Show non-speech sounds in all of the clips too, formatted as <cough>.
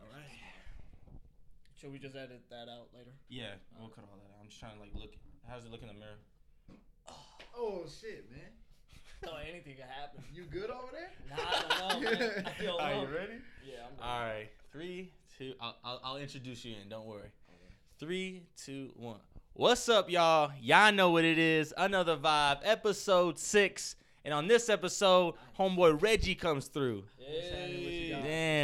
All right. Should we just edit that out later? Yeah, we'll cut all that out. I'm just trying to like look. How's it look in the mirror? Oh shit, man. <laughs> Oh, anything can happen. You good over there? Nah, I don't know. Man. <laughs> I feel Are you low. ready? Yeah, I'm ready. All right, three, two. I'll, I'll, I'll introduce you in. Don't worry. Three, two, one. What's up, y'all? Y'all know what it is. Another vibe, episode six. And on this episode, homeboy Reggie comes through. Hey.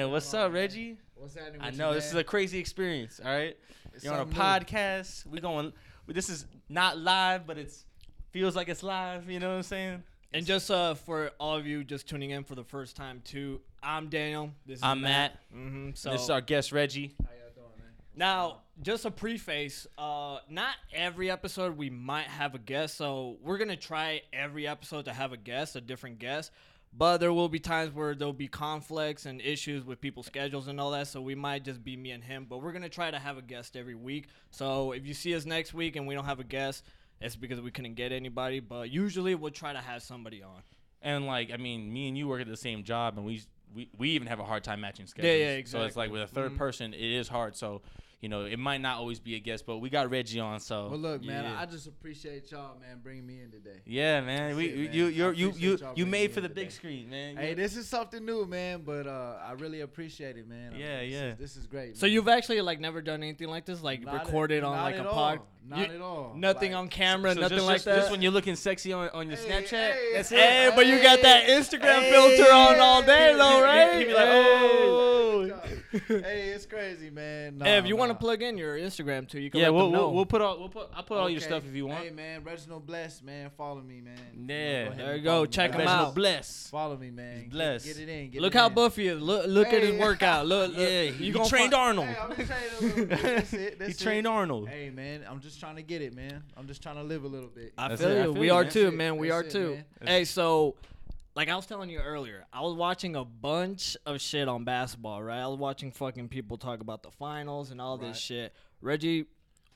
Damn, what's up, Reggie? What's happening? I know this is a crazy experience. All right, It's you're on a new. podcast. We going. This is not live, but it's feels like it's live. You know what I'm saying? And just uh, for all of you just tuning in for the first time too, I'm Daniel. This is I'm Matt. Mm-hmm. So this is our guest Reggie. How y'all doing, man? now, just a preface. Uh, not every episode we might have a guest, so we're gonna try every episode to have a guest, a different guest. But there will be times where there'll be conflicts and issues with people's schedules and all that, so we might just be me and him. But we're gonna try to have a guest every week. So if you see us next week and we don't have a guest, it's because we couldn't get anybody. But usually we'll try to have somebody on. And like, I mean, me and you work at the same job, and we we, we even have a hard time matching schedules. Yeah, yeah, exactly. So it's like with a 3rd Mhm. person, it is hard. So you know, it might not always be a guest, but we got Reggie on. So Well, look, man, yeah. I just appreciate y'all, man, bringing me in today. yeah, man, we it, man. you you're, you you y'all you bringing made for in the big screen, man. Hey, You- this is something new, man, but uh, I really appreciate it, man. Yeah, this yeah. Is, this is great. So man. you've actually like never done anything like this, like Not at- recorded on like a all. pod. Not You- at all. Nothing Like, on camera, so nothing just, like just, that. Just when you're looking sexy on, on your Hey, Snapchat. hey, that's hey, it. Hey, but you got that Instagram hey, filter on all day, though, right? you be like, oh. hey, it's crazy, man. hey, if Nah, you want to plug in your Instagram too, you can Yeah, let we'll, them know. we'll we'll put all we'll put I'll put all your Okay. stuff if you want. Hey, man, Reginald Bless, man, follow me, man. Yeah. Go ahead There and you go. me, Check man. him out. Bless. Follow me, man. Get- blessed. Get, it in. Get look it how in. buff he is. Look, look at his Hey. workout. Look, <laughs> look. Yeah, you he gonna trained find- Arnold. Hey, I'm just trying to. <laughs> little bit. That's it. He That's trained it. Arnold. Hey, man, I'm just trying to get it, man. I'm just trying to live a little bit. I That's feel it, I you. feel we you, are man. too, man. We that's are it, too. man. Hey, so like I was telling you earlier, I was watching a bunch of shit on basketball, right? I was watching fucking people talk about the finals and all Right. this shit. Reggie,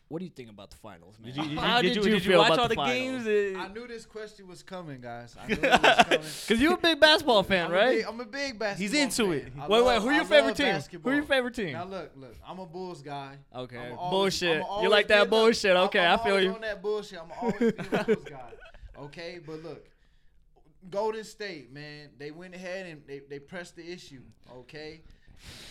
what do you think about the finals, man? Did you, did How you, did you, did you feel watch about all the finals? games? <laughs> I knew this question was coming, guys. I <laughs> knew it was coming. <laughs> Cause you're a big basketball fan, I'm right? A big, I'm a big basketball. He's into fan. it. I wait, wait. Who I your favorite team? basketball. Who your favorite team? Now look, look. I'm a Bulls guy. Okay, I'ma always- bullshit. I'ma You like that a- bullshit? I'm- Okay, I'm I feel always you. On that bullshit, I'm always a Bulls guy. Okay, but look, Golden State, man, they went ahead and they, they pressed the issue. Okay,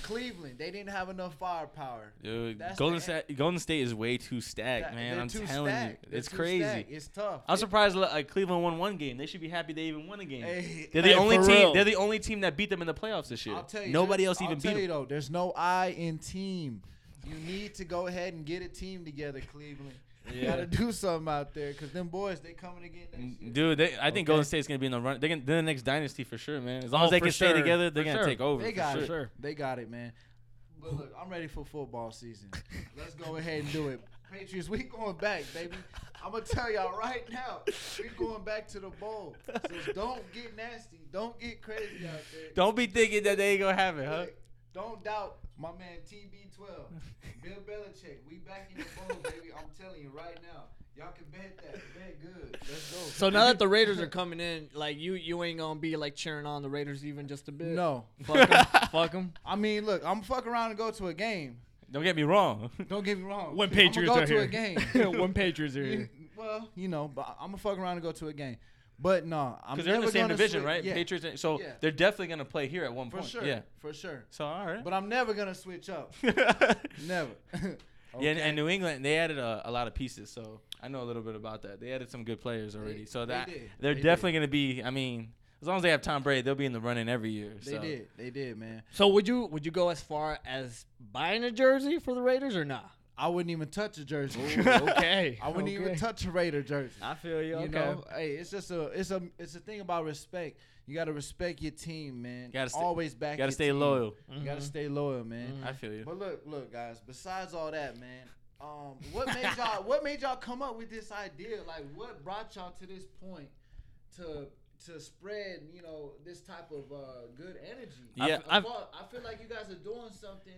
Cleveland, they didn't have enough firepower. Dude, That's Golden the- State, Golden State is way too stacked, That- man. they're I'm too telling stacked. you, They're it's crazy. stacked. It's tough. I'm It- surprised like Cleveland won one game. They should be happy they even won a game. Hey, they're the Hey, only team. real. They're the only team that beat them in the playoffs this year. I'll tell you, Nobody else even I'll beat you them. though, there's no I in team. You need to go ahead and get a team together, Cleveland. <laughs> You Yeah. gotta do something out there, cause them boys they coming again. Dude, they, I think Okay. Golden State's gonna be in the run. They're, gonna, they're the next dynasty for sure, man. As long Oh, as they for can stay together, they're For gonna sure. take over. They got sure. it. Sure. They got it, man. But look, I'm ready for football season. <laughs> Let's go ahead and do it. Patriots, we going back, baby. I'm gonna tell y'all right now, we going back to the bowl. So don't get nasty. Don't get crazy out there. Don't be thinking that they ain't gonna have it, huh? Look, Don't doubt my man TB12, Bill Belichick. We back in the bowl, baby. I'm telling you right now. Y'all can bet that. Bet good. Let's go. So now that the Raiders are coming in, like you, you ain't gonna be like cheering on the Raiders even just a bit. no, fuck them. <laughs> fuck them. I mean, look, I'm fuck around and go to a game. Don't get me wrong. Don't get me wrong. When I'ma Patriots go are to here. a game. <laughs> when Patriots are here. well, you know, but I'm gonna fuck around and go to a game. But no, I'm Because they're in the same division, switch- right? Yeah, Patriots. So Yeah. they're definitely gonna play here at one for point. sure. Yeah. for sure. So all right. But I'm never gonna switch up. <laughs> Never. <laughs> <laughs> Yeah, and, and New England they added a, a lot of pieces, so I know a little bit about that. They added some good players already, They- so they that did. they're They definitely gonna be. I mean, as long as they have Tom Brady, they'll be in the running every year. They so. did. They did, man. So would you would you go as far as buying a jersey for the Raiders or not? I wouldn't even touch a jersey. okay. <laughs> I wouldn't even touch a Raider jersey. I feel you. You okay. know, hey, it's just a, it's a, it's a thing about respect. You gotta respect your team, man. You Gotta sta- always back. You gotta your stay team. loyal. You gotta Mhm. stay loyal, man. Mhm. I feel you. But look, look, guys. Besides all that, man, um, what made y'all? <laughs> what made y'all come up with this idea? Like, what brought y'all to this point to to spread, you know, this type of uh, good energy? Yeah, I, I've- feel, I feel like you guys are doing something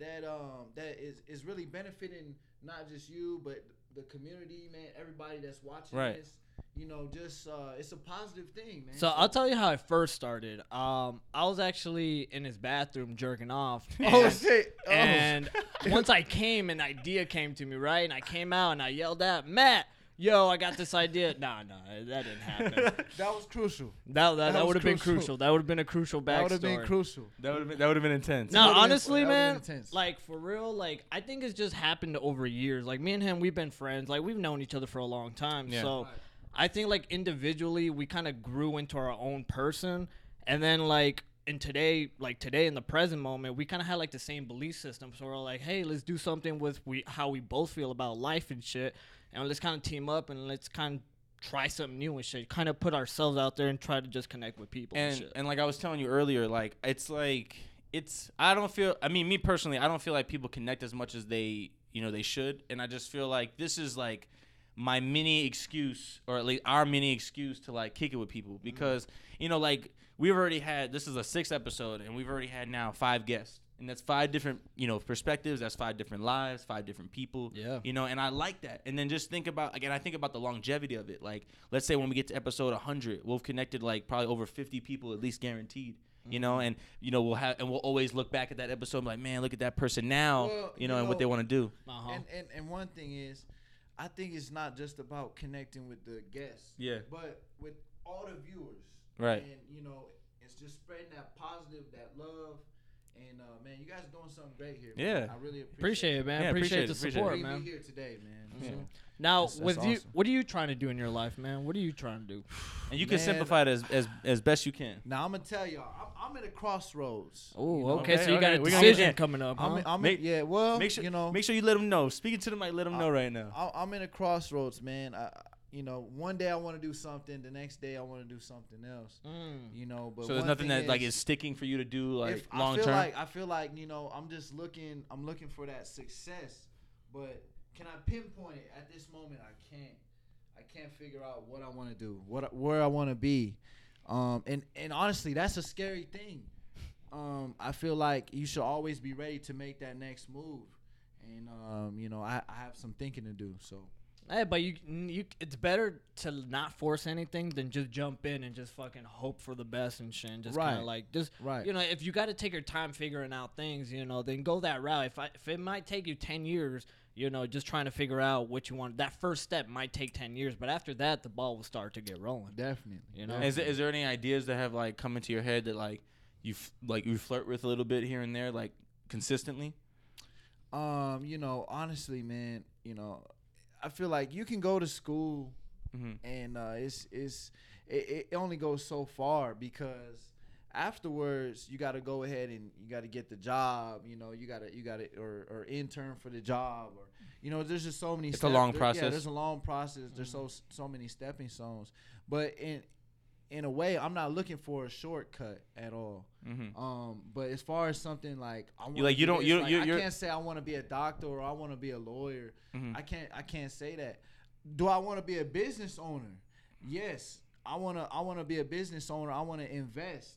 that um that is is really benefiting not just you, but the community, man. Everybody that's watching Right. this. you know, just uh, it's a positive thing, man. So I'll tell you how it first started. Um, I was actually in his bathroom jerking off. <laughs> Oh shit! Oh. And once I came, an idea came to me, right? And I came out and I yelled out, Matt, yo, I got this idea. Nah, nah, that didn't happen. <laughs> that was crucial. That, that, That that was would have been crucial. crucial. That would have been a crucial backstory. That would have been crucial. That would have been that would have been intense. No, would've been- honestly, that would've man, been intense. like for real, like I think it's just happened over years. Like me and him, we've been friends. Like we've known each other for a long time. Yeah. So I think like individually, we kind of grew into our own person, and then like in today, like today in the present moment, we kind of had like the same belief system. So we're like, hey, let's do something with we how we both feel about life and shit, and let's kind of team up and let's kind of try something new and shit. Kind of put ourselves out there and try to just connect with people and, and shit. and like I was telling you earlier, like it's like it's I don't feel I mean me personally, I don't feel like people connect as much as they you know they should, and I just feel like this is like my mini excuse or at least our mini excuse to like kick it with people mm-hmm. because you know like we've already had this is a sixth episode and we've already had now five guests and that's five different you know perspectives that's five different lives five different people Yeah. you know and i like that and then just think about again i think about the longevity of it like let's say when we get to episode 100 we've connected like probably over 50 people at least guaranteed you know and you know we'll have and we'll always look back at that episode and be like man look at that person now Well, you know you and what they want to do uh-huh. And, and and one thing is, I think it's not just about connecting with the guests, yeah but with all the viewers. Right. And you know, it's just spreading that positive, that love. And uh, man, you guys are doing something great here. man. Yeah. I really appreciate, appreciate it, man. Yeah, appreciate, appreciate the support, Bring man. me here today, man. Yeah. So, Now, That's- that's with you, what are you trying to do in your life, man? What are you trying to do? and you can simplify it as, as as best you can Now I'm gonna tell y'all, I'm, I'm at a crossroads. Oh, okay, Okay, So you got a we gonna- decision yeah. coming up, huh? I'm, I'm Make- yeah. Well, make sure you know, make sure you let them know speaking to the mic let them know right now I, I'm in a crossroads, man. I, you know, one day I want to do something, the next day I want to do something else. Mm. You know, but so there's nothing thing that like is sticking for you to do like if long I feel term like I feel like you know I'm just looking I'm looking for that success, but can I pinpoint it at this moment? I can't. I can't figure out what I want to do, what where I want to be, um, and and honestly, that's a scary thing. Um, I feel like you should always be ready to make that next move, and um, you know I, I have some thinking to do. So Hey, but you, you, it's better to not force anything than just jump in and just fucking hope for the best and shit. And just kind Right. of like just right, you know, if you got to take your time figuring out things, you know, then go that route. If I, if it might take you ten years, you know, just trying to figure out what you want, that first step might take ten years, but after that, the ball will start to get rolling. definitely. You know? is, there- is there any ideas that have like come into your head that like you f- like you flirt with a little bit here and there like consistently Um, you know, honestly, man, you know, I feel like you can go to school mm-hmm. and uh, it's it's it, it only goes so far because afterwards you got to go ahead and you got to get the job. You know, you got to you got to or or intern for the job or you know, there's just so many. It's a long there- process. Yeah, there's a long process. There's so so many stepping stones, but in in a way, I'm not looking for a shortcut at all. Mm-hmm. Um, but as far as something like I want, like, you don't- you- you- I you're- can't say I want to be a doctor or I want to be a lawyer. Mhm. I can't I can't say that. Do I want to be a business owner? Yes, I want to I want to be a business owner. I want to invest.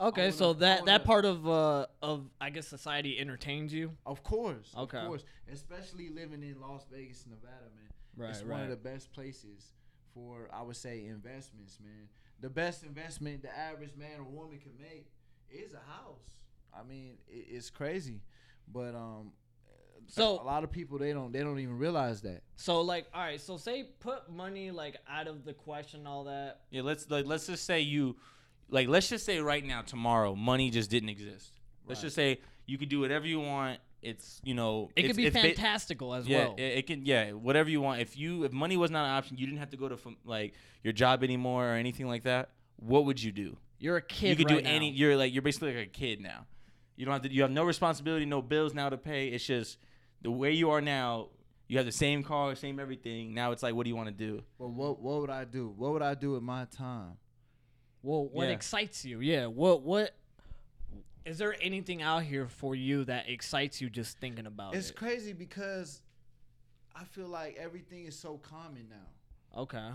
Okay, wanna- so that that wanna- part of uh of I guess society entertains you. Of course. Okay. Of course. Especially living in Las Vegas, Nevada, man. Right, it's one of the best places for I would say investments, man. The best investment the average man or woman can make is a house. I mean, it, it's crazy, but um, So- a lot of people they don't they don't even realize that. So like, all right, so say put money like out of the question, all that. Yeah, let's like let's just say you like let's just say right now tomorrow money just didn't exist. Let's Right. just say you could do whatever you want. It's you know It could be it's ba- fantastical as yeah, well. it, it can yeah whatever you want. If you if money was not an option, you didn't have to go to f- like your job anymore or anything like that. What would you do? You're a kid. you could right do any. now. You're like you're basically like a kid now. You don't have to. You have no responsibility, no bills now to pay. It's just the way you are now. You have the same car, same everything. Now it's like, what do you want to do? But what what would I do? What would I do with my time? Well, what Yeah. excites you? Yeah. What what is there anything out here for you that excites you just thinking about It's it? crazy because I feel like everything is so common now. okay.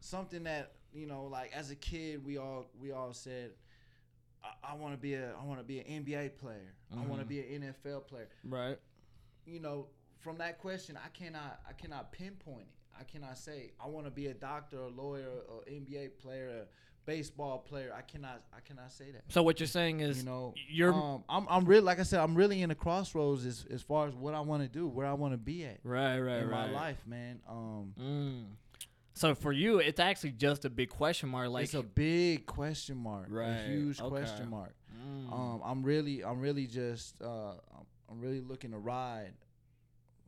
Something that you know, like as a kid, we all we all said, I, I want to be a I want to be an NBA player. I want to mm-hmm. be an NFL player. Right. You know, from that question, I cannot I cannot pinpoint it. I cannot say I want to be a doctor, a lawyer, or NBA player, baseball player. I cannot I cannot say that. So what you're saying is You know, you're um, I'm I'm really like I said, I'm really in the crossroads as as far as what I want to do, where I want to be at right, right, in right. my life, man. Um, Mm. So for you, it's actually just a big question mark. Like, it's a big question mark, Right, a huge okay. question mark. Mm. Um, I'm really, I'm really just, uh, I'm really looking to ride.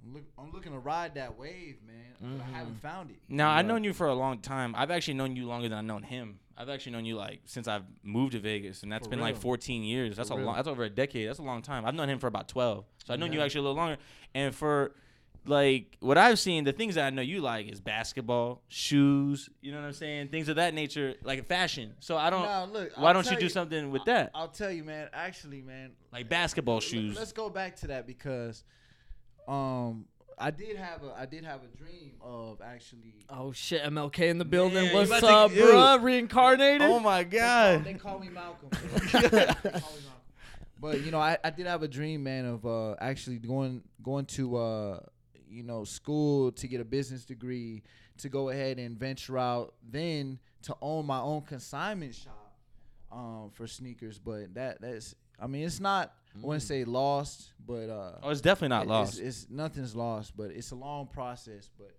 I'm, look, I'm looking to ride that wave, man. But I mm-hmm. haven't found it. Now I've known you for a long time. I've actually known you longer than I've known him. I've actually known you like since I've moved to Vegas, and that's For been like 14 years. That's For a real. long. That's over a decade. That's a long time. I've known him for about 12, so I've known you actually a little longer. And for like what I've seen, the things that I know you like is basketball, shoes. You know what I'm saying? Things of that nature, like fashion. So I don't. Nah, look, why I'll don't you do something with that, I'll tell you, man. Actually, man, like basketball shoes? Let's go back to that because, um, I did have a, I did have a dream of actually. oh shit, MLK in the building. Man, What's about to- up, Ew. bruh? Reincarnated. Oh my They call, god! they call me Malcolm. <laughs> They call me Malcolm. But you know, I, I did have a dream, man, of uh, actually going going to uh, you know school to get a business degree to go ahead and venture out, then to own my own consignment shop um, for sneakers. But that that's I mean, it's not I wouldn't say lost, but uh, Oh, it's definitely not it- lost. It's, it's nothing's lost, but it's a long process. But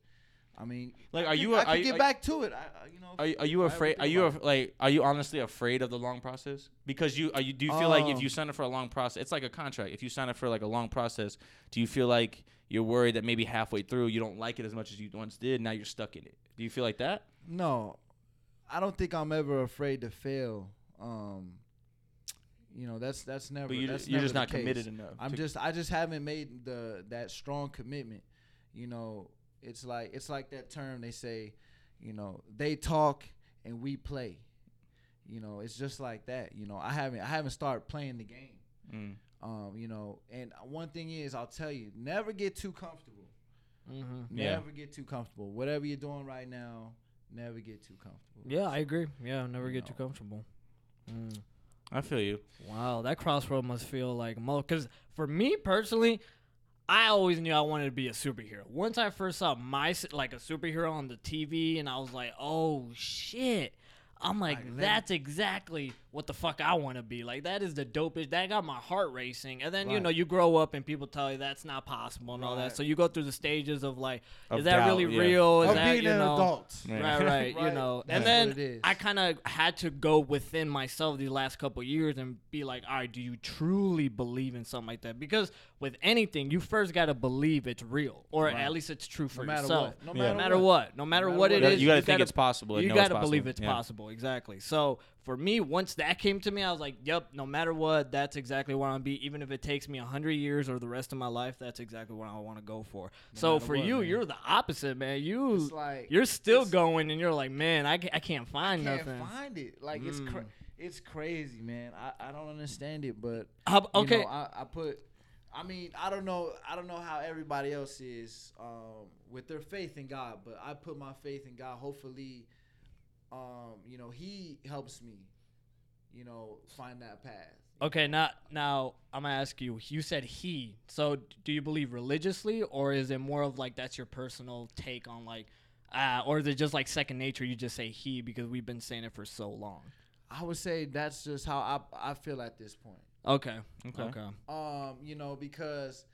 I mean, Like, I are could- you a- I are could you- get back to it. I, I- you know, Are you, are you afraid? Are you af- like? Are you honestly afraid of the long process? Because you are you do you feel like if Um, you sign up for a long process, it's like a contract. If you sign up for like a long process, do you feel like you're worried that maybe halfway through you don't like it as much as you once did? Now you're stuck in it. Do you feel like that? No, I don't think I'm ever afraid to fail. Um, you know, that's that's never. But you that's you're never just not case. committed enough. I'm just I just haven't made the that strong commitment. You know, it's like it's like that term they say. You know, they talk and we play. You know, it's just like that. You know, I haven't I haven't started playing the game. Mm. Um, you know, and one thing is, I'll tell you, never get too comfortable. Mm-hmm. Yeah. Never get too comfortable. Whatever you're doing right now, never get too comfortable. Yeah, I agree. Yeah, never You get too comfortable. Mm. I feel you. Wow, that crossroad must feel like mo. Because for me personally, I always knew I wanted to be a superhero. Once I first saw my like a superhero on the TV, and I was like, oh shit. I'm like, Like, let me- that's exactly what the fuck I want to be. Like, that is the dopest. That got my heart racing. And then, you know, you grow up and people tell you that's not possible and all that. So you go through the stages of like, Of is that doubt, really yeah. real? Is of that, being you an adult. Yeah. Right, <laughs> right, you know. That's and then. I kind of had to go within myself these last couple years and be like, all right, do you truly believe in something like that? Because with anything, you first got to believe it's real, or Right. at least it's true for No matter yourself. what. No Yeah. No matter what, no matter matter what what it You gotta, you gotta think gotta- it's possible. you know got it's to believe it's Yeah. possible, exactly. So for me, once that came to me, I was like, "Yep, no matter what, that's exactly what I'm be. Even if it takes me hundred years or the rest of my life, that's exactly what I want to go for." so for what, you, man. you're the opposite, man. You It's like you're still going, and you're like, "Man, I, I can't I find can't nothing." find it. Like it's cra- Mm. it's crazy, man. I, I don't understand it, but How- you okay, know, I, I put. I mean, I don't know. I don't know how everybody else is um, with their faith in God, but I put my faith in God. Hopefully, um, you know, He helps me. You know, find that path. Okay, now now I'm gonna ask you. You said he. So do you believe religiously, or is it more of like that's your personal take on like, uh, or is it just like second nature? You just say he because we've been saying it for so long. I would say that's just how I I feel at this point. Okay. Okay. Okay. um you know because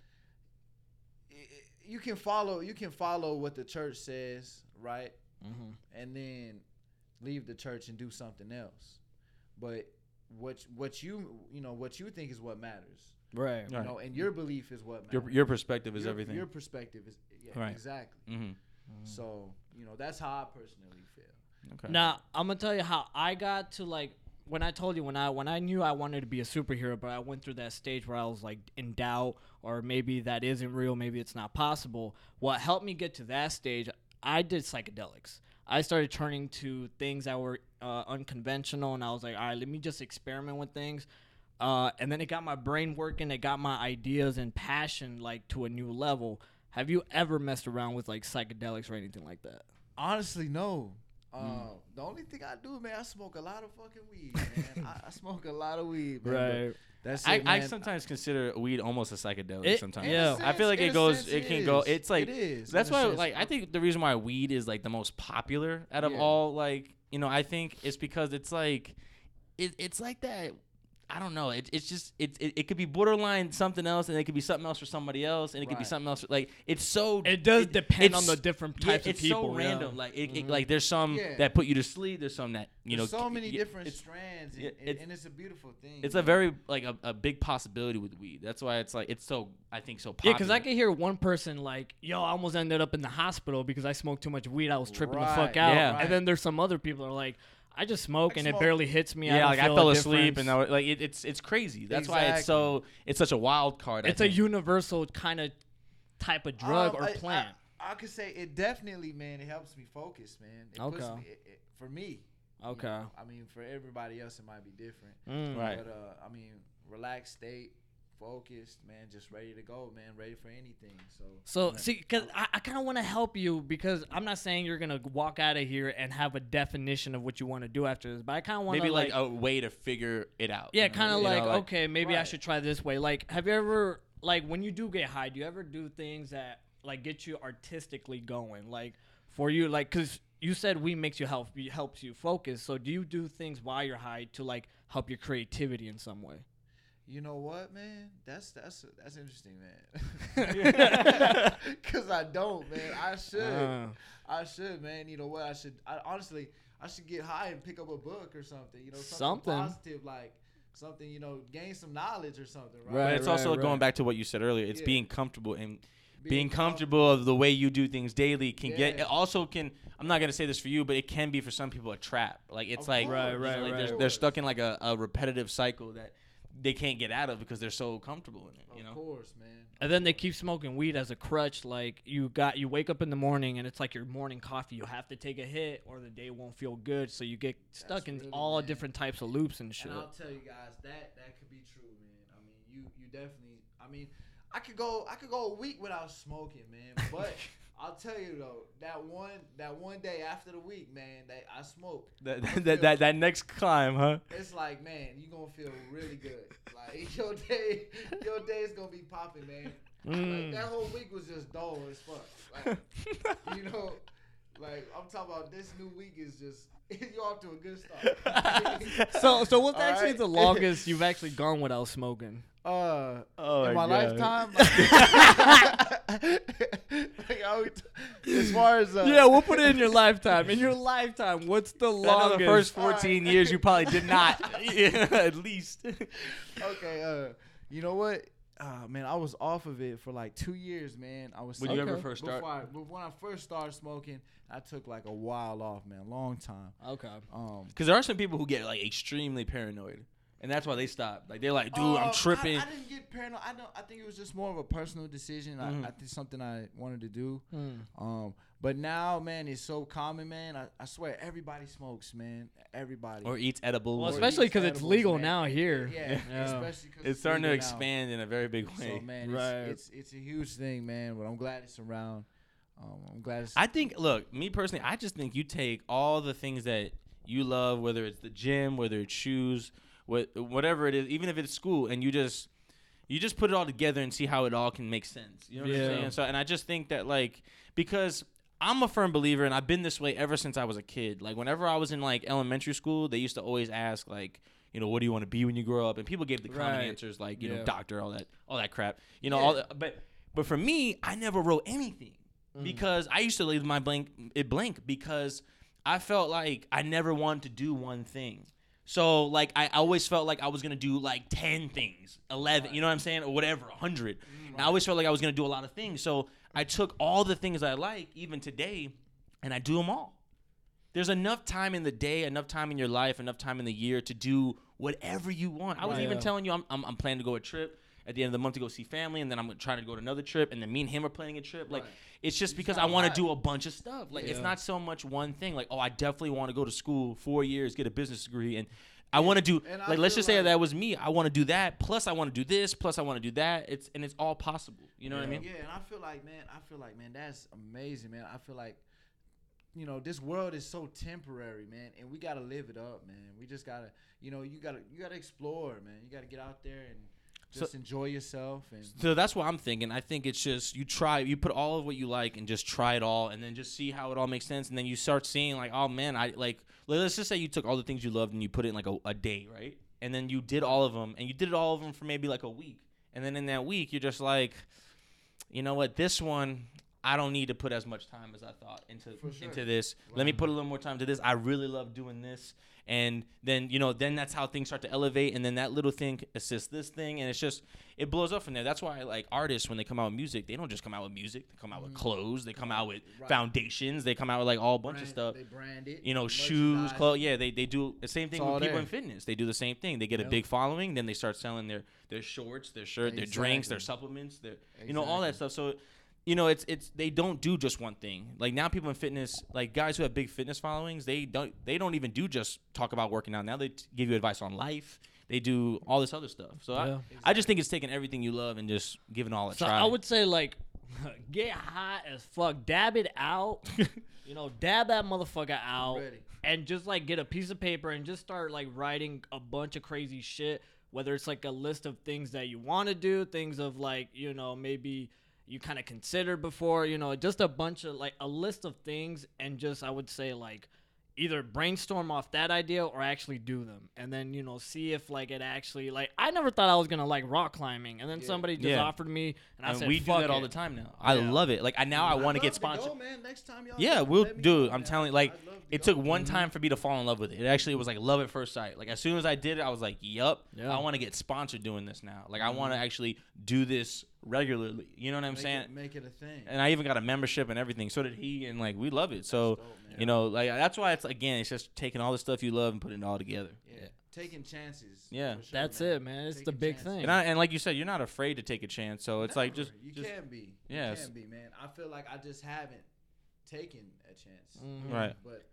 i- i- you can follow you can follow what the church says right Mm-hmm. and then leave the church and do something else but what what you you know what you think is what matters Right. you Right. know and your belief is what matters Your your perspective is Your- everything. your perspective is yeah, Right. exactly mm-hmm. so you know that's how i personally feel Okay. Now I'm gonna tell you how I got to like when I told you when I when I knew I wanted to be a superhero, but I went through that stage where I was like in doubt, or maybe that isn't real, maybe it's not possible. What helped me get to that stage, I did psychedelics. I started turning to things that were uh, unconventional, and I was like, all right, let me just experiment with things. Uh, and then it got my brain working. It got my ideas and passion like to a new level. Have you ever messed around with like psychedelics or anything like that? honestly no Um, the only thing I do, man, I smoke a lot of fucking weed, man. I, I smoke a lot of weed, man. but Right. That's I, it, I man. sometimes consider weed almost a psychedelic. It- sometimes, In a Yeah. I feel like sense- it in a goes. sense, It can go. is. It's like it is. that's in a why. sense. Like I think the reason why weed is like the most popular out of Yeah. all. Like you know, I think it's because it's like, it, it's like that. I don't know. It, it's just it, it it could be borderline something else, and it could be something else for somebody else, and it could be Right. something else. For, like it's so. It does depend on the different yeah, types it's of people. so yeah. random. Like it, it- Mhm. like there's some Yeah. that put you to sleep. There's some that you There's know. so many yeah, different it's- strands, and, yeah, and- it's- and it's a beautiful thing. It's a man. very like a, a big possibility with weed. That's why it's like it's so I think so Yeah, popular. because I can hear one person like, "Yo, I almost ended up in the hospital because I smoked too much weed. I was tripping the fuck Right, out." yeah. And then there's some other people that are like, "I just smoke I and smoke- it barely hits me. I yeah, don't like I feel a fell asleep difference." and I was, like it, it's it's crazy. That's why it's so it's such a wild card. I it's a universal kind of type of drug Um, or I- plant. I, I could say it definitely, man. It helps me focus, man. It puts Okay. me, it, it, for me. you okay. know, I mean, for everybody else, it might be different. Mm. Right. But uh, I mean, relaxed state, focused, man. Just ready to go, man. Ready for anything. So. So man, see, because I, I kind of want to help you because I'm not saying you're gonna walk out of here and have a definition of what you want to do after this, but I kind of want to maybe like, a way to figure it out. Yeah, you know? kind of You know, like, okay, maybe I should try this way. Like, have you ever like when you do get high, do you ever do things that like get you artistically going? Like for you, like because you said we makes you help helps you focus. So do you do things while you're high to like help your creativity in some way? You know what, man? That's that's that's interesting, man. <laughs> <laughs> Cause I don't, man. I should. Uh, I should, man. You know what? I should. I honestly, I should get high and pick up a book or something. You know, something, Something. positive, like something. You know, gain some knowledge or something, right? But Right, it's also right, going back to what you said earlier. It's Yeah. being comfortable and being comfortable of the way you do things daily can get. It also can. I'm not gonna say this for you, but it can be for some people a trap. Like it's Of like, Right, right, like right. They're, they're stuck in like a, a repetitive cycle that they can't get out of because they're so comfortable in it. You Of know. course, man. and then they keep smoking weed as a crutch. Like you got you wake up in the morning and it's like your morning coffee. You have to take a hit or the day won't feel good. So you get stuck in really all bad. different types of loops and shit. And I'll tell you guys that that could be true, man. I mean, you you definitely. I mean, I could go I could go a week without smoking, man. But <laughs> I'll tell you though, that one that one day after the week, man, that I smoked. That, I'ma that, that, that next climb, huh? It's like, man, you gonna feel really good. Like <laughs> your day, your day is gonna be popping, man. Like Mm. that whole week was just dull as fuck. Like, <laughs> you know, like I'm talking about this new week is just <laughs> you're off to a good start. So so what's All actually right. the longest you've actually gone without smoking? Uh, Oh in my God. lifetime. <laughs> like, I as far as uh, yeah, we'll put it in your lifetime. In your lifetime, what's the I know longest? the first All right. 14 years you probably did not. <laughs> <laughs> Yeah, at least. okay, uh, you know what? Uh, man, I was off of it for like two years, man. I was When you ever first start? I, but when I first started smoking, I took like a while off, man, long time. okay. Um, Because there are some people who get like extremely paranoid, and that's why they stop. Like they're like, dude, uh, I'm tripping. I, didn't get paranoid. I don't. I think it was just more of a personal decision. Mhm. I, I think something I wanted to do. Hmm. Um, but now, man, it's so common, man. I, I swear, everybody smokes, man. Everybody. or eats edibles. Well, especially because it's legal man. now here. yeah, Yeah. especially because it's starting to expand in a very big way. So man, Right. it's, it's it's a huge thing, man. But I'm glad it's around. Um, I'm glad it's. I think, look, me personally, I just think you take all the things that you love, whether it's the gym, whether it's shoes, what, whatever it is, even if it's school, and you just you just put it all together and see how it all can make sense. You know what Yeah. I'm saying? So, and I just think that like because I'm a firm believer, and I've been this way ever since I was a kid. Like whenever I was in like elementary school, they used to always ask like. You know, what do you want to be when you grow up? And people gave the common Right. answers like, you Yeah. know, doctor, all that, all that crap. You know, Yeah. all That, but but for me, I never wrote anything Mm. because I used to leave my blank it blank because I felt like I never wanted to do one thing. So like I always felt like I was gonna do like ten things, eleven, you know what I'm saying, or whatever, hundred. I always felt like I was gonna do a lot of things. So I took all the things I like, even today, and I do them all. There's enough time in the day, enough time in your life, enough time in the year to do whatever you want. I was even telling you I'm, I'm, I'm planning to go a trip at the end of the month to go see family, and then I'm trying to go to another trip, and then me and him are planning a trip. Like Right. it's just because I want to do a bunch of stuff. Like it's not so much one thing. Like oh, I definitely want to go to school four years, get a business degree, and I want to do and like let's just say that was me. I want to do that. Plus I want to do this. Plus I want to do that. It's and it's all possible. You know what I mean? Yeah, and I feel like, man, I feel like, man, that's amazing, man. I feel like you know, this world is so temporary, man, and we gotta live it up, man. We just gotta, you know, you gotta you gotta explore, man. You gotta get out there and just enjoy yourself and So that's what I'm thinking. I think it's just you try, you put all of what you like and just try it all, and then just see how it all makes sense, and then you start seeing like, oh man, I like. Let's just say you took all the things you loved and you put it in like a, a day, right? And then you did all of them, and you did all of them for maybe like a week, and then in that week you're just like, you know what, this one. I don't need to put as much time as I thought into sure. into this. Let me put a little more time to this. I really love doing this, and then you know, then that's how things start to elevate, and then that little thing assists this thing, and it's just it blows up from there. That's why like artists when they come out with music, they don't just come out with music. They come out with clothes. They come out with Mm-hmm. Right. foundations. They come out with like all bunch of stuff. They brand it. You know, shoes, clothes. Yeah, they, they do the same thing with people there. in fitness. They do the same thing. They get a big following, then they start selling their their shorts, their shirt, their drinks, their supplements, their you know all that stuff. So you know, it's it's they don't do just one thing. Like now, people in fitness, like guys who have big fitness followings, they don't they don't even do just talk about working out. Now they t- give you advice on life. They do all this other stuff. So Yeah. I, I just think it's taking everything you love and just giving all a So try. I would say like <laughs> get high as fuck, dab it out. <laughs> you know, dab that motherfucker out, Ready. and just like get a piece of paper and just start like writing a bunch of crazy shit. Whether it's like a list of things that you want to do, things of like you know maybe you kind of considered before, you know, just a bunch of like a list of things, and just I would say like either brainstorm off that idea or actually do them and then you know see if like it actually like i never thought i was gonna like rock climbing and then Yeah. somebody just Yeah. offered me and i And said we do Fuck that all the time now. I Yeah. love it. Like I now I I'd want to get love go, sponsored. man. Next time y'all Yeah, we'll let me dude. know, I'm man. telling you, like I'd love to it took one mm-hmm. time for me to fall in love with it. It actually was like love at first sight. Like as soon as I did it, I was like, "Yup, Yeah. I want to get sponsored doing this now. Like I want to mm-hmm. actually do this regularly." You know what I'm Make saying? it, make it a thing. and I even got a membership and everything. So did he, and like we love it. So dope, you know, like that's why it's again, it's just taking all the stuff you love and putting it all together. yeah. taking chances. Yeah. sure, That's man. it, man. It's the big chances. thing. And I, and like you said, you're not afraid to take a chance. So it's like just, you just can be. Yeah, you can be, man. I feel like I just haven't taken a chance. Mhm. Right. But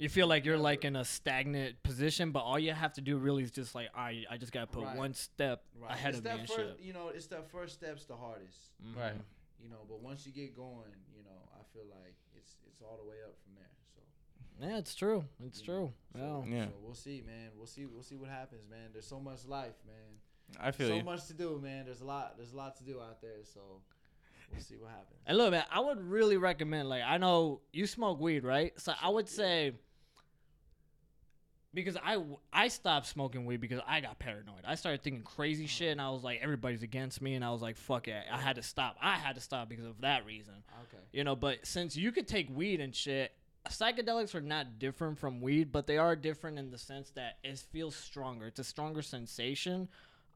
You feel like you're like in a stagnant position, but all you have to do really is just like, all right, I just gotta put Right. one step right, ahead it's of me that and first, you know, it's that first step's the hardest. Mhm. right. You know, but once you get going, you know, I feel like it's it's all the way up from there. So Yeah, it's true. It's you true. know, Yeah. Yeah. So we'll see, man. We'll see. We'll see what happens, man. There's so much life, man. I feel so you. much to do, man. There's a lot. There's a lot to do out there. So we'll see what happens. And look, man, I would really recommend. Like, I know you smoke weed, right? So I would say because I I stopped smoking weed because I got paranoid. I started thinking crazy shit, and I was like, everybody's against me, and I was like, fuck it. I had to stop. I had to stop because of that reason. Okay. You know, but since you could take weed and shit, psychedelics are not different from weed, but they are different in the sense that it feels stronger. It's a stronger sensation.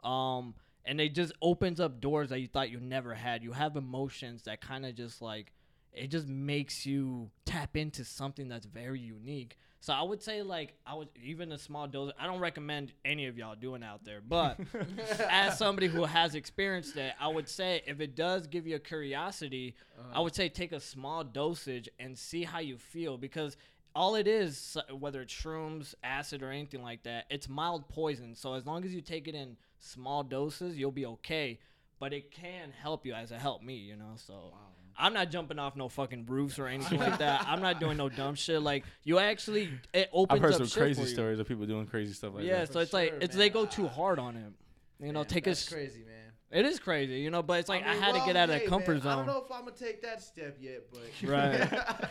Um, and it just opens up doors that you thought you never had. You have emotions that kind of just like it just makes you tap into something that's very unique. So I would say like I would even a small dose. I don't recommend any of y'all doing out there, but <laughs> as somebody who has experienced it, I would say if it does give you a curiosity, I uh-huh. would say take a small dosage and see how you feel because all it is, whether it's shrooms, acid, or anything like that, it's mild poison. So as long as you take it in small doses, you'll be okay. But it can help you as it helped me, you know. So I'm not jumping off no fucking roofs or anything like that. I'm not doing no dumb shit. Like you actually, it opens I've heard up some shit crazy stories of people doing crazy stuff like Yeah, that. Yeah, so it's like sure, it's man. they go too hard on it. You know, Man, take a. that's s- crazy, man. It is crazy, you know, but it's like I, mean, had to get out of hey, the comfort man, I don't know if I'm gonna take that step yet, but <laughs> <laughs> Right.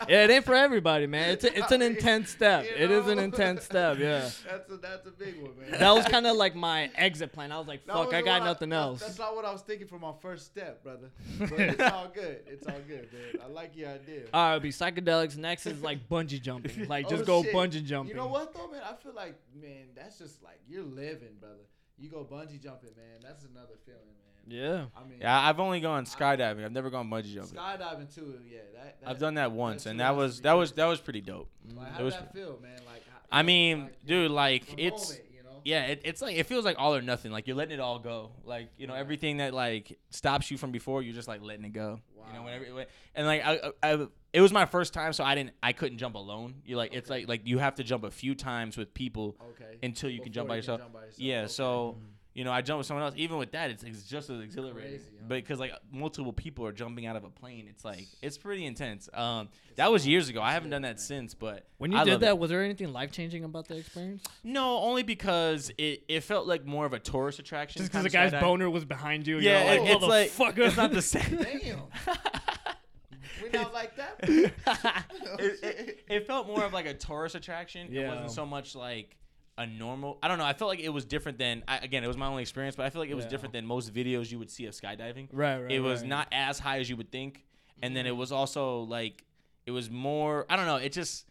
yeah, it ain't for everybody, man. It's a, it's an <laughs> intense step. you It is an intense step. Yeah. that's a that's a big one, man. That was kind of like my exit plan. I was like, fuck, I got nothing that- else. That's not what I was thinking for my first step, brother. But it's all good. It's all good, man. I like your idea. All right, it'll be psychedelics. Next is like bungee jumping. Like oh, just Oh, go shit. bungee jumping. You know what though, man? I feel like, man, that's just like you're living, brother. You go bungee jumping, man. That's another feeling, man. Yeah. I mean, Yeah, I've only gone skydiving. I've never gone bungee jumping. skydiving too. Yeah, that, that I've done that once, and that was that was that was pretty dope. Like, It how was- does that feel, man? Like, I mean, like, dude, like it's moment? Yeah, it, it's like it feels like all or nothing. Like you're letting it all go. Like you know everything that like stops you from before, you're just like letting it go. Wow. You know, whenever and like I, I, I- it was my first time, so I didn't I couldn't jump alone. You're like it's like like you have to jump a few times with people Okay. until you can jump by Before yourself. jump by yourself. Yeah, Okay. so mm-hmm. You know, I jump with someone else. Even with that, it's, it's just as exhilarating. Crazy, huh? But because like multiple people are jumping out of a plane, it's like it's pretty intense. Um, that was years ago. I haven't done that since, but When you I did that, it. was there anything life changing about the experience? no, only because it, it felt like more of a tourist attraction. Just because the kinda guy's skydiving. boner was behind you. Yeah, you're it- like, it's like "Motherfucker." it's not the <laughs> same. Damn. <laughs> we not like that. <laughs> it, it, it felt more of like a tourist attraction. It wasn't so much like a normal. I don't know. I felt like it was different than. I, again, it was my only experience, but I feel like it was Yeah. different than most videos you would see of skydiving. right, right. it was right. not as high as you would think, and then it was also like it was more. I don't know. It just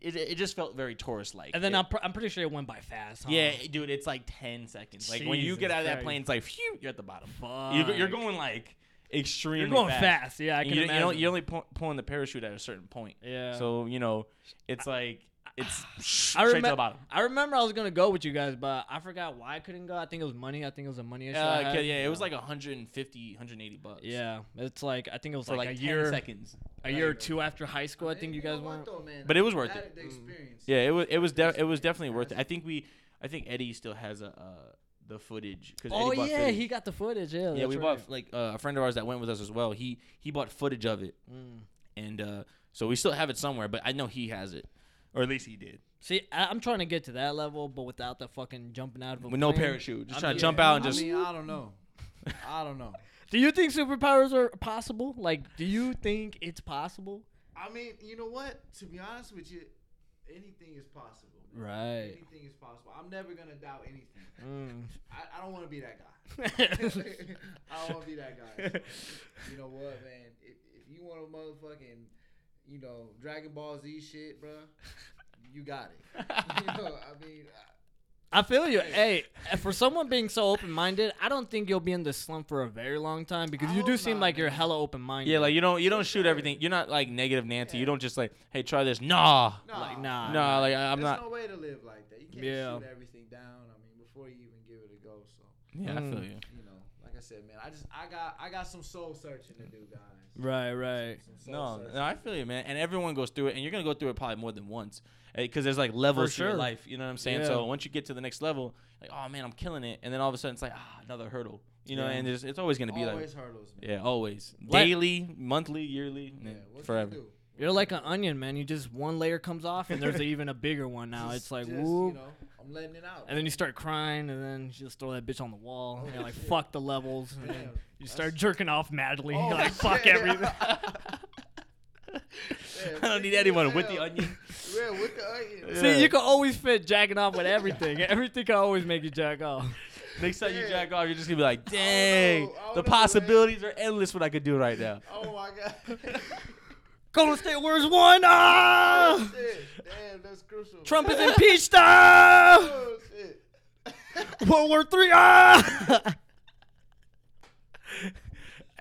it, it just felt very tourist like. And then I'm, pr- I'm pretty sure it went by fast. Huh? yeah, dude, it's like ten seconds. Like when you get out of that plane, it's like phew, you're at the bottom. You're, you're going like extremely. You're going fast. fast. Yeah, I And can you, you imagine. don't, you're only pu- pulling the parachute at a certain point. yeah. So you know, it's like it's <sighs> I straight to the remember. bottom. I remember I was gonna go with you guys, but I forgot why I couldn't go. I think it was money. I think it was a money issue. I Uh, had. yeah, it was like 150, 180 bucks. Yeah, it's like I think it was for like, like, a 10 year, seconds. a year or two after high school. I Man, think you guys what went. But it was worth it. The experience. Yeah, it was it was de- it was definitely worth it. I think we I think Eddie still has a uh, the footage. 'cause Oh Eddie yeah, footage. he got the footage. Yeah, yeah we that's bought like uh, a friend of ours that went with us as well. He he bought footage of it, Mm. and uh, so we still have it somewhere. But I know he has it, or at least he did. See, I, I'm trying to get to that level, but without the fucking jumping out of a With no plane. parachute, just I trying mean, to jump yeah, out and I just. mean, I don't know. I don't know. <laughs> Do you think superpowers are possible? Like, do you think it's possible? I mean, you know what? To be honest with you, anything is possible. man. Right. Anything is possible. I'm never gonna doubt anything. Mm. I, I don't want to be that guy. <laughs> <laughs> I don't want to be that guy. You know what, man? If, if you want a motherfucking, you know, Dragon Ball Z shit, bro, you got it. <laughs> <laughs> you know, I mean, I feel you. Hey, for someone being so open minded, I don't think you'll be in this slump for a very long time because I you do seem not, like you're hella open minded. Yeah, like you don't you don't shoot everything. You're not like negative Nancy. You don't just like, hey, try this. Nah, no, Like, nah. nah. Like I- I'm There's not. no way to live like that. You can't Yeah. shoot everything down. I mean, before you even give it a go. So, Yeah, I feel Mm. you. you know, like I said, man, I just, I got, I got some soul searching to do, guys. Right, right. Some soul No, searching. no, I feel you, man. And everyone goes through it, and you're gonna go through it probably more than once, because there's like levels to your life. You know what I'm saying? Yeah. So once you get to the next level, like, oh man, I'm killing it, and then all of a sudden it's like, ah, another hurdle. You know, Yeah. and there's, it's always gonna be Always like, always hurdles, man. yeah, always Like- daily, monthly, yearly, Yeah, and what forever. Can you do? You're like an onion, man. You just one layer comes off, and there's even a bigger one now. Just- it's like, just, whoop. You know, I'm letting it out. And then you start crying, and then you just throw that bitch on the wall. Oh, and you're like, shit. fuck the levels. And then you start jerking off madly. Oh, you're <laughs> like, fuck everything. <laughs> <laughs> Yeah, I don't need yeah, anyone with the onion. Yeah, with the onion. Yeah. See, you can always fit jacking off with everything. everything can always make you jack off. Next time you jack off, you're just gonna be like, dang, know, I don't the know, man. possibilities are endless. What I could do right now. Oh my god. Golden State Warriors won. Ah! shit. Damn, that's crucial. Trump is impeached. Ah! Oh shit. World War Three. Ah!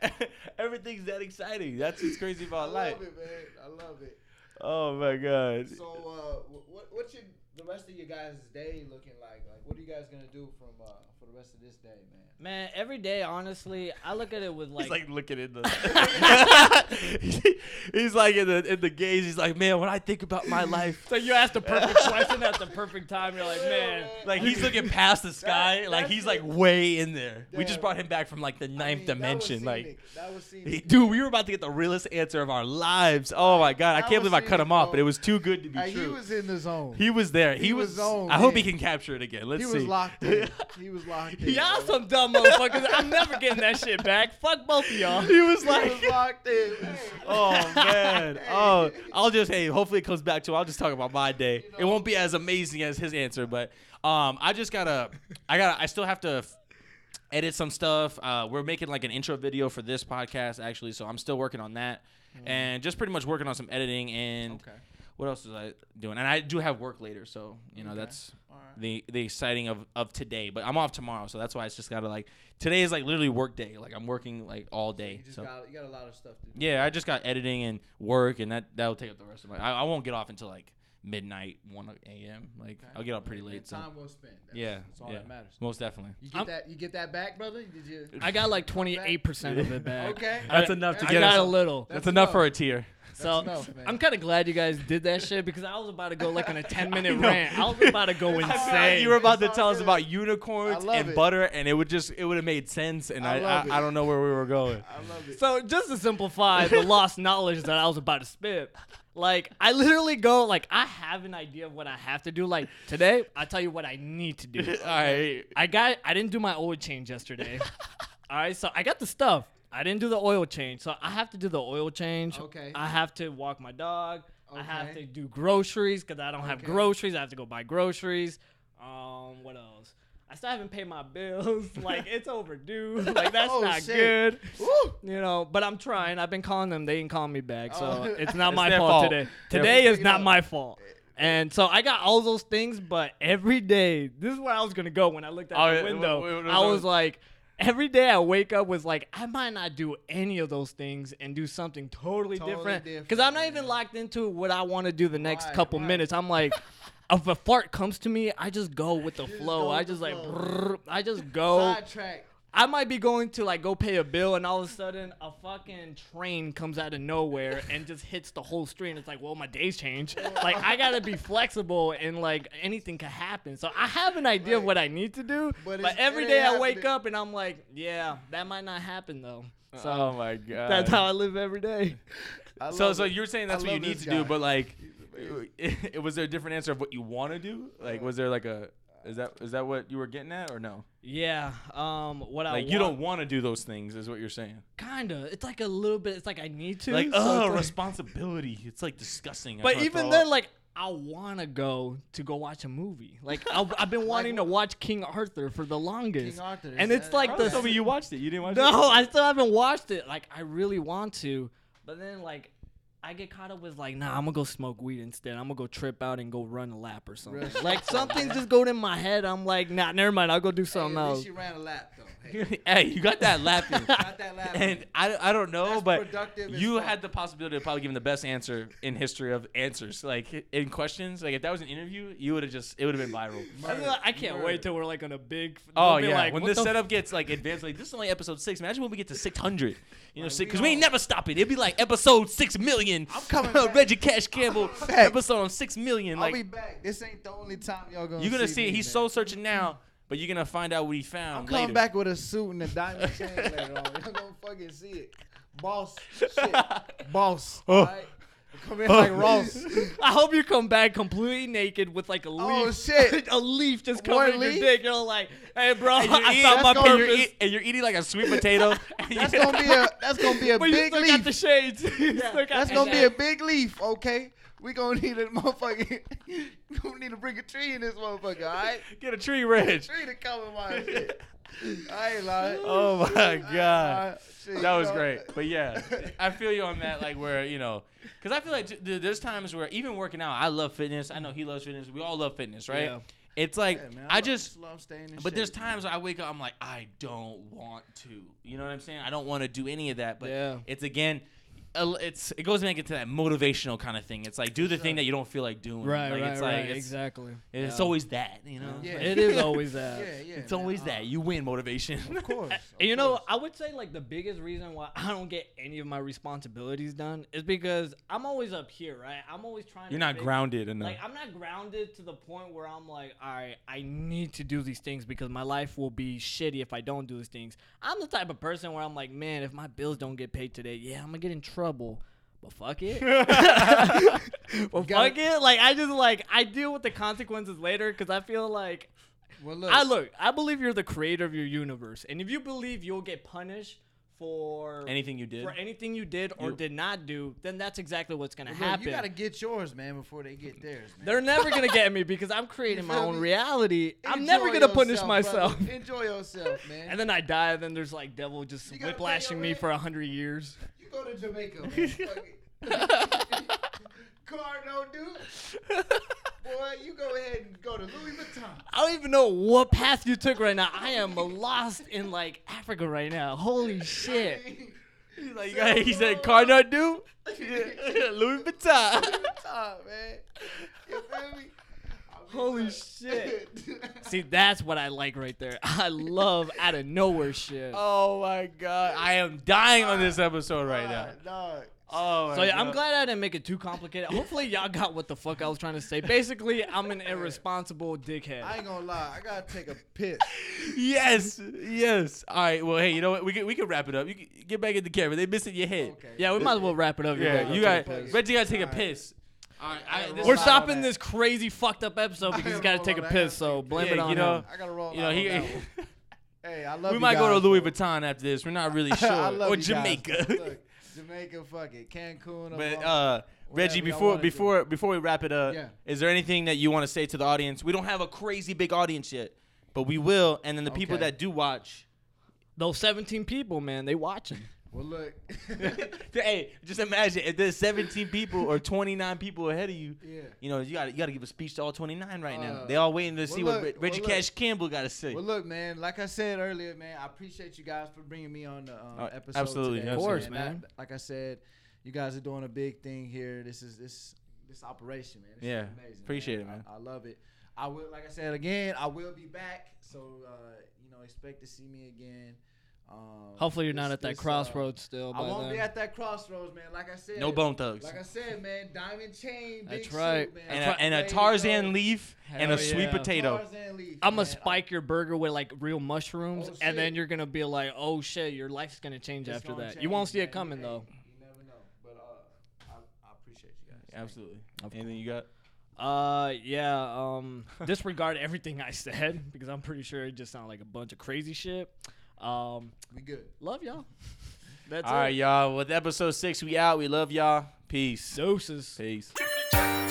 <laughs> Everything's that exciting. That's what's crazy about life. I love life. it, man. I love it. Oh my god. So, uh, wh- what what's your the rest of your guys' day looking like? Like, what are you guys gonna do from uh for the rest of this day, man? Man, every day, honestly, I look at it with like, he's like looking in the. <laughs> he's like in the in the gaze. He's like, man, when I think about my life, so you ask the perfect question at the perfect time. You're like, man, like he's looking past the sky, like he's like way in there. We just brought him back from like the I ninth mean, that was dimension, like. that was scenic. Dude, we were about to get the realest answer of our lives. Oh my god, I can't was believe I cut him off, bro. but it was too good to be Hey, he was in the zone. He was there. He, he was. was on, I hope he man. can capture it again. Let's see. he see. was locked in. He was locked <laughs> in. y'all bro. some dumb motherfuckers. I'm never getting that shit back. Fuck both of y'all. he was He <laughs> like, was locked in. man. oh man. <laughs> Oh, I'll just hey. Hopefully it comes back to. I'll just talk about my day. You It won't be as amazing as his answer, but um, I just gotta. I gotta. I still have to. f- Edit some stuff. Uh, we're making like an intro video for this podcast actually, so I'm still working on that, and just pretty much working on some editing and Okay. What else was I doing? And I do have work later, so you know Okay. that's right. the the exciting of of today. But I'm off tomorrow, so that's why it's just gotta like today is like literally work day. Like I'm working like all day. You just So got you got a lot of stuff to do. yeah, I just got editing and work, and that that'll take up the rest of my. I, I won't get off until like midnight, one a.m. Like Okay. I'll get up pretty And late. So Time well spent. That's, yeah, that's all yeah, that matters. most definitely. You get I'm- that? You get that back, brother? Did you? I got like 28% of it back. Okay. <laughs> That's I- enough to I get got us. a little. That's, That's enough enough. for a tier. So enough. I'm kind of glad you guys did that shit because I was about to go like on a <laughs> 10 minute know. rant. I was about to go <laughs> I feel like insane. you were about to tell us about unicorns and it. butter, and it would just it would have made sense, and I I. I, I don't know where we were going. I love it. So just to simplify the lost knowledge that I was about to spit, like I literally go like I have an idea of what I have to do. Like today, I tell you what I need to do. <laughs> All right, I got I didn't do my oil change yesterday. <laughs> All right, so I got the stuff. I didn't do the oil change, so I have to do the oil change. Okay. I have to walk my dog. Okay. I have to do groceries because I don't have Okay. groceries. I have to go buy groceries. Um, what else? I still haven't paid my bills. <laughs> like it's overdue. <laughs> Like that's Oh, not shit. good. Woo! You know, but I'm trying. I've been calling them. They ain't calling me back. So Oh. <laughs> it's not It's my fault, fault. today. They're Today is not out. my fault. And so I got all those things, but every day, this is where I was gonna go when I looked out Oh, the yeah, window. wait, wait, wait, I was like, every day I wake up was like, I might not do any of those things and do something totally, Totally different. different, Because I'm not even locked into what I want to do the next Right, couple right. minutes. I'm like, if a fart comes to me, I just go with the flow. I just like, brrr, I just go. Sidetrack. I might be going to like go pay a bill, and all of a sudden a fucking train comes out of nowhere and just hits the whole street. And it's like, well, my days change. like I gotta be flexible, and like anything could happen. So I have an idea of what I need to do, But but, it's- every it day ain't I wake happening. up and I'm like, yeah, that might not happen though. So oh my god, that's how I live every day. So so it. you're saying I that's what you need this to do, but like, it, <laughs> was there a different answer of what you want to do? Like, was there like a is that is that what you were getting at or no? Yeah. Um. What I Like you don't want to do those things, is what you're saying. kinda. It's like a little bit. It's like I need to. Like, so oh, it's like- responsibility. It's like disgusting. I But even then, up. like, I want to go to go watch a movie. Like, I, I've been <laughs> wanting to watch King Arthur for the longest. King Arthur. and it's like the- told me you watched it. You didn't watch it. No, I still haven't watched it. Like, I really want to, but then like. I get caught up with like, nah, I'm gonna go smoke weed instead. I'm gonna go trip out and go run a lap or something. Like shit, something just go in my head. I'm like, nah, never mind. I'll go do Hey, something at else. you ran a lap though. Hey, <laughs> hey, you got that laughing. got that lap. and I, I don't know, That's but you had the possibility of probably giving the best answer in history of answers, like in questions. Like if that was an interview, you would have just it would have been viral. <laughs> I, I can't Murder. wait till we're like on a big. Oh yeah, like, when this setup gets like advanced, like this is only episode six. Imagine when we get to six hundred. You know, Like, because we we, ain't never stopping. It'd be like episode six million. I'm coming <laughs> back. Reggie Cash Campbell episode on six million. I'll be back. This ain't the only time y'all gonna. you're gonna see see it. me, He's man. soul searching now, but you're gonna find out what he found I'm coming later. back with a suit and a diamond chain later on. Y'all gonna fucking see it. Boss <laughs> shit. Boss. Oh. Alright? Come in like <laughs> Ross. I hope you come back completely naked with like a oh, leaf. Oh, shit. <laughs> a leaf just One covering your leaf? dick. You're like, hey, bro, you're, <laughs> I eating, found my that's gonna- and you're purpose. eat- and you're eating like a sweet potato. That's gonna be a that's gonna be a but you big still got leaf. the shades. You still got That's the gonna be a shades. big leaf, okay? We gonna need a motherfucking <laughs> gonna need to bring a tree in this motherfucker, alright? <laughs> Get a tree ridge. Tree to cover my shit. <laughs> I ain't lying. Oh my god. Shit, That was know. great. But yeah, I feel you on that. Like where you know, because I feel like th- there's times where even working out, I love fitness. I know he loves fitness. We all love fitness, right? Yeah. It's like Yeah, man, I love- just. love staying in But there's times where I wake up, I'm like, I don't want to. You know what I'm saying? I don't want to do any of that. But Yeah. it's again, it's it goes back into that motivational kind of thing. It's like do the thing that you don't feel like doing. Right, like, right, it's right. it's, exactly. It's Yeah. always that, you know. Yeah. It is <laughs> always that. Yeah, yeah. It's man, always uh, that. You win motivation. Of course. <laughs> And you of know. I would say like the biggest reason why <laughs> I don't get any of my responsibilities done is because I'm always up here, right? I'm always trying. You're to not fig- grounded enough. Like I'm not grounded to the point where I'm like, all right, I need to do these things because my life will be shitty if I don't do these things. I'm the type of person where I'm like, man, if my bills don't get paid today, yeah, I'm gonna get in trouble. But fuck it. <laughs> but gotta- fuck it. Like I just like I deal with the consequences later because I feel like Well, look. I look. I believe you're the creator of your universe, and if you believe you'll get punished for Anything you did. for anything you did or You- did not do, then that's exactly what's gonna Well, happen. You gotta get yours, man, before they get theirs, man. They're never gonna get me <laughs> because I'm creating my own me? reality. I'm never gonna punish myself. brother. Enjoy yourself, <laughs> man. And then I die, and then there's like devil just You gotta pay whiplashing me rent. for a hundred years. you go to Jamaica, <laughs> man. Fuck it. Car no dude. <laughs> Boy, you go ahead and go to Louis Vuitton. I don't even know what path you took right now. I am lost in like Africa right now. Holy <laughs> shit. He's like, <laughs> he said, car nut dude. Louis Vuitton. Top, man. You feel me? Holy shit. See, that's what I like right there. I love out of nowhere shit. Oh my god, I am dying on this episode right now. Dog. Oh, So yeah, I'm glad I didn't make it too complicated. Hopefully y'all got what the fuck I was trying to say. Basically, I'm an <laughs> irresponsible dickhead. I ain't gonna lie. I gotta take a piss. <laughs> Yes, yes. All right. Well, hey, you know what? We can we can wrap it up. You can get back in the camera. They missing your head. Okay. yeah, we might as well wrap it up. You're Yeah, you got take a piss. Reggie. Got to take a All right. piss. All right. I, We're this We're is- stopping this crazy fucked up episode because he's got to take a Hold on, I piss. So blame piss. it on you know, him. I gotta roll. You know, he. on that one. Hey, I love we you might go to Louis. Vuitton after this. We're not really <laughs> I sure. love or you guys, Jamaica. Bro. Look, Jamaica, fuck it, Cancun. But uh, Reggie, whatever y'all before do. before before we wrap it up, Yeah. is there anything that you want to say to the audience? We don't have a crazy big audience yet, but we will. And then the people that do watch, Those 17 people, man, they watching. Well, look. <laughs> hey, just imagine if there's 17 people or 29 people ahead of you. yeah. You know, you got to you got to give a speech to all 29 right now. Uh, They all waiting to see well, what look, Re- Reggie well, look. Cash Campbell got to say. Well, look, man. Like I said earlier, man, I appreciate you guys for bringing me on the um, Uh, episode. absolutely, today, Of course, I- man. like I said, you guys are doing a big thing here. This is this this operation, man. This Yeah, amazing. appreciate it, man. I, I love it. I will, like I said again, I will be back. So uh, you know, expect to see me again. Um, Hopefully you're not at that this, uh, crossroads still. I won't then. be at that crossroads, man. Like I said, no bone thugs. Like I said, man, diamond chain, That's big right. suit, man. and a, and a Tarzan go. leaf and a Hell sweet potato. Leaf, I'm man. gonna spike your burger with like real mushrooms, Oh, and then you're gonna be like, "Oh shit, your life's gonna change It's after gonna that." You won't see man. it coming You- though. You never know, but uh, I, I appreciate you guys. Thank Absolutely. Of Anything you got? Uh, yeah. Um, disregard everything I said <laughs> because I'm pretty sure it just sounded like a bunch of crazy shit. Um. We good. love y'all. <laughs> That's All right, it. y'all. With episode six, we out. We love y'all. Peace. Doses. Peace. Jimmy